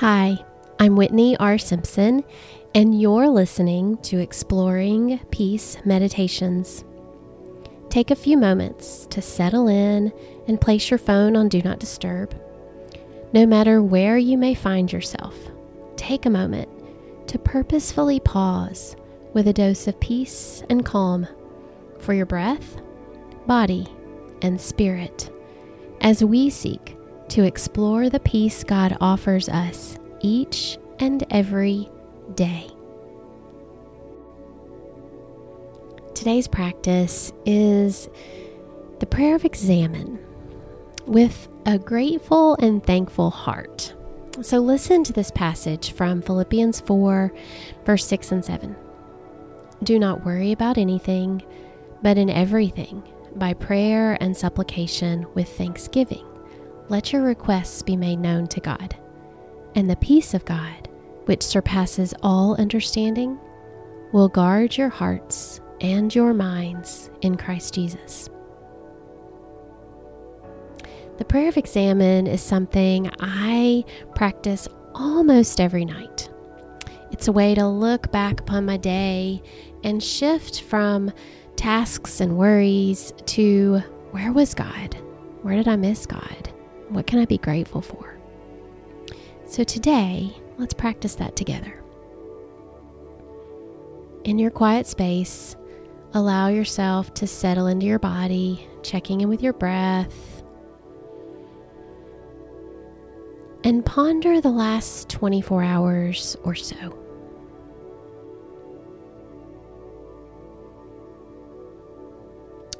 Hi, I'm Whitney R. Simpson, and you're listening to Exploring Peace Meditations. Take a few moments to settle in and place your phone on Do Not Disturb. No matter where you may find yourself, take a moment to purposefully pause with a dose of peace and calm for your breath, body, and spirit as we seek to explore the peace God offers us each and every day. Today's practice is the prayer of examen with a grateful and thankful heart. So, listen to this passage from Philippians 4, verse 6 and 7. Do not worry about anything, but in everything, by prayer and supplication with thanksgiving let your requests be made known to God. And the peace of God, which surpasses all understanding, will guard your hearts and your minds in Christ Jesus. The prayer of examen is something I practice almost every night. It's a way to look back upon my day and shift from tasks and worries to where was God? Where did I miss God? What can I be grateful for? So today, let's practice that together. In your quiet space, allow yourself to settle into your body, checking in with your breath. And ponder the last 24 hours or so.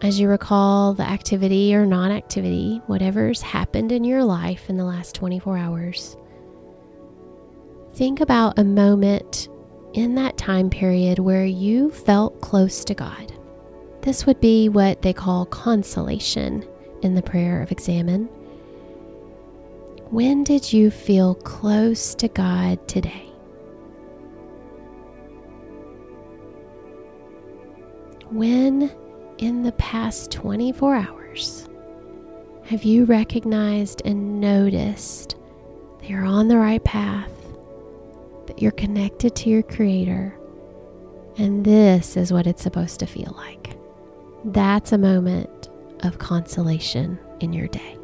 As you recall the activity or non activity, whatever's happened in your life in the last 24 hours, think about a moment in that time period where you felt close to God. This would be what they call consolation in the prayer of examen. When did you feel close to God today? When in the past 24 hours have you recognized and noticed that you're on the right path, that you're connected to your Creator, and this is what it's supposed to feel like? That's a moment of consolation in your day.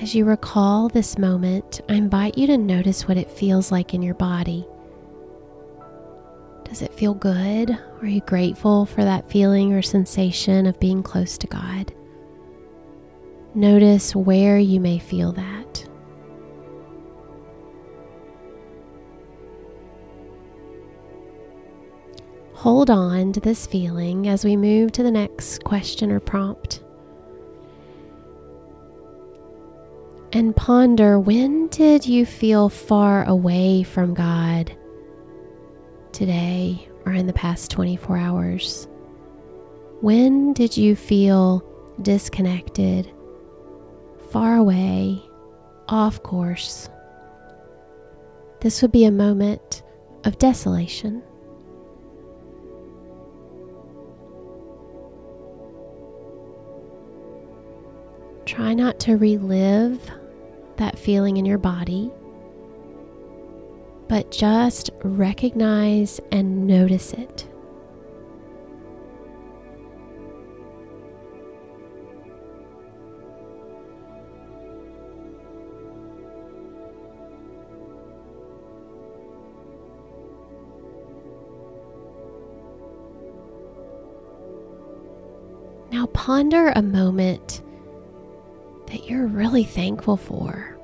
As you recall this moment, I invite you to notice what it feels like in your body. Does it feel good? Are you grateful for that feeling or sensation of being close to God? Notice where you may feel that. Hold on to this feeling as we move to the next question or prompt. And ponder when did you feel far away from God today or in the past 24 hours? When did you feel disconnected, far away, off course? This would be a moment of desolation. Try not to relive that feeling in your body, but just recognize and notice it. Now ponder a moment that you're really thankful for.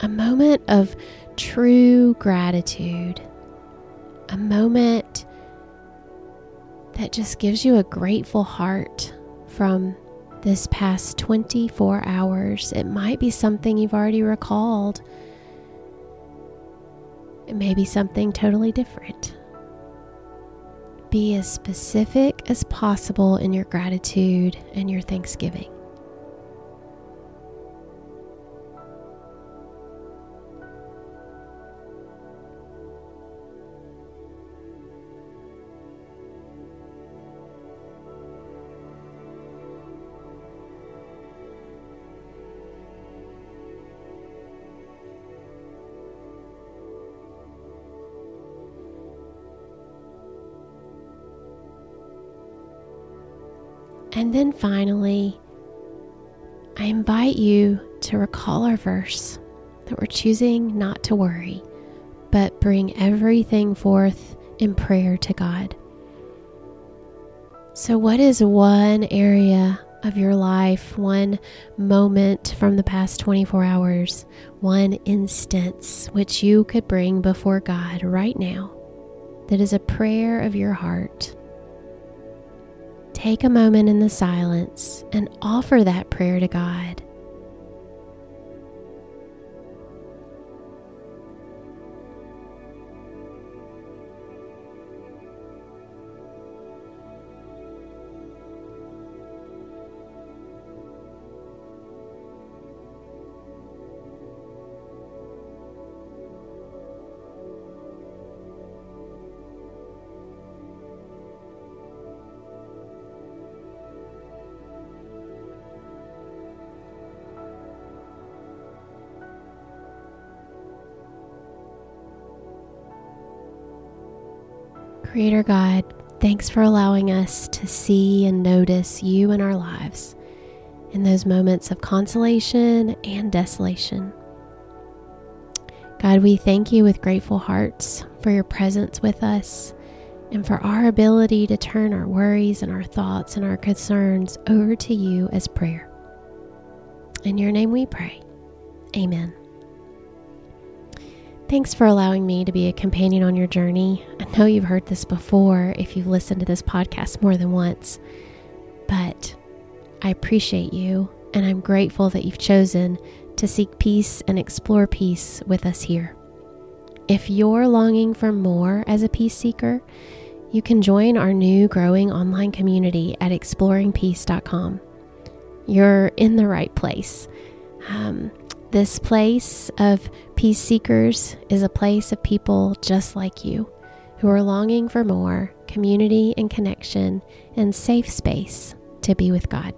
A moment of true gratitude. A moment that just gives you a grateful heart from this past 24 hours. It might be something you've already recalled. It may be something totally different. be as specific as possible in your gratitude and your thanksgiving. And then finally, I invite you to recall our verse that we're choosing not to worry, but bring everything forth in prayer to God. So, what is one area of your life, one moment from the past 24 hours, one instance which you could bring before God right now that is a prayer of your heart? Take a moment in the silence and offer that prayer to God. Creator God, thanks for allowing us to see and notice you in our lives in those moments of consolation and desolation. God, we thank you with grateful hearts for your presence with us and for our ability to turn our worries and our thoughts and our concerns over to you as prayer. In your name we pray. Amen. Thanks for allowing me to be a companion on your journey. I know you've heard this before if you've listened to this podcast more than once, but I appreciate you and I'm grateful that you've chosen to seek peace and explore peace with us here. If you're longing for more as a peace seeker, you can join our new growing online community at exploringpeace.com. You're in the right place. Um, this place of peace seekers is a place of people just like you who are longing for more community and connection and safe space to be with God.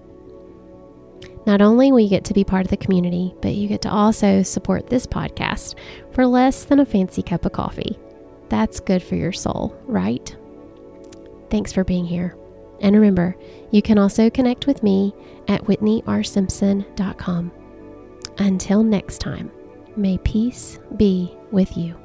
Not only will you get to be part of the community, but you get to also support this podcast for less than a fancy cup of coffee. That's good for your soul, right? Thanks for being here. And remember, you can also connect with me at whitneyrsimpson.com. Until next time, may peace be with you.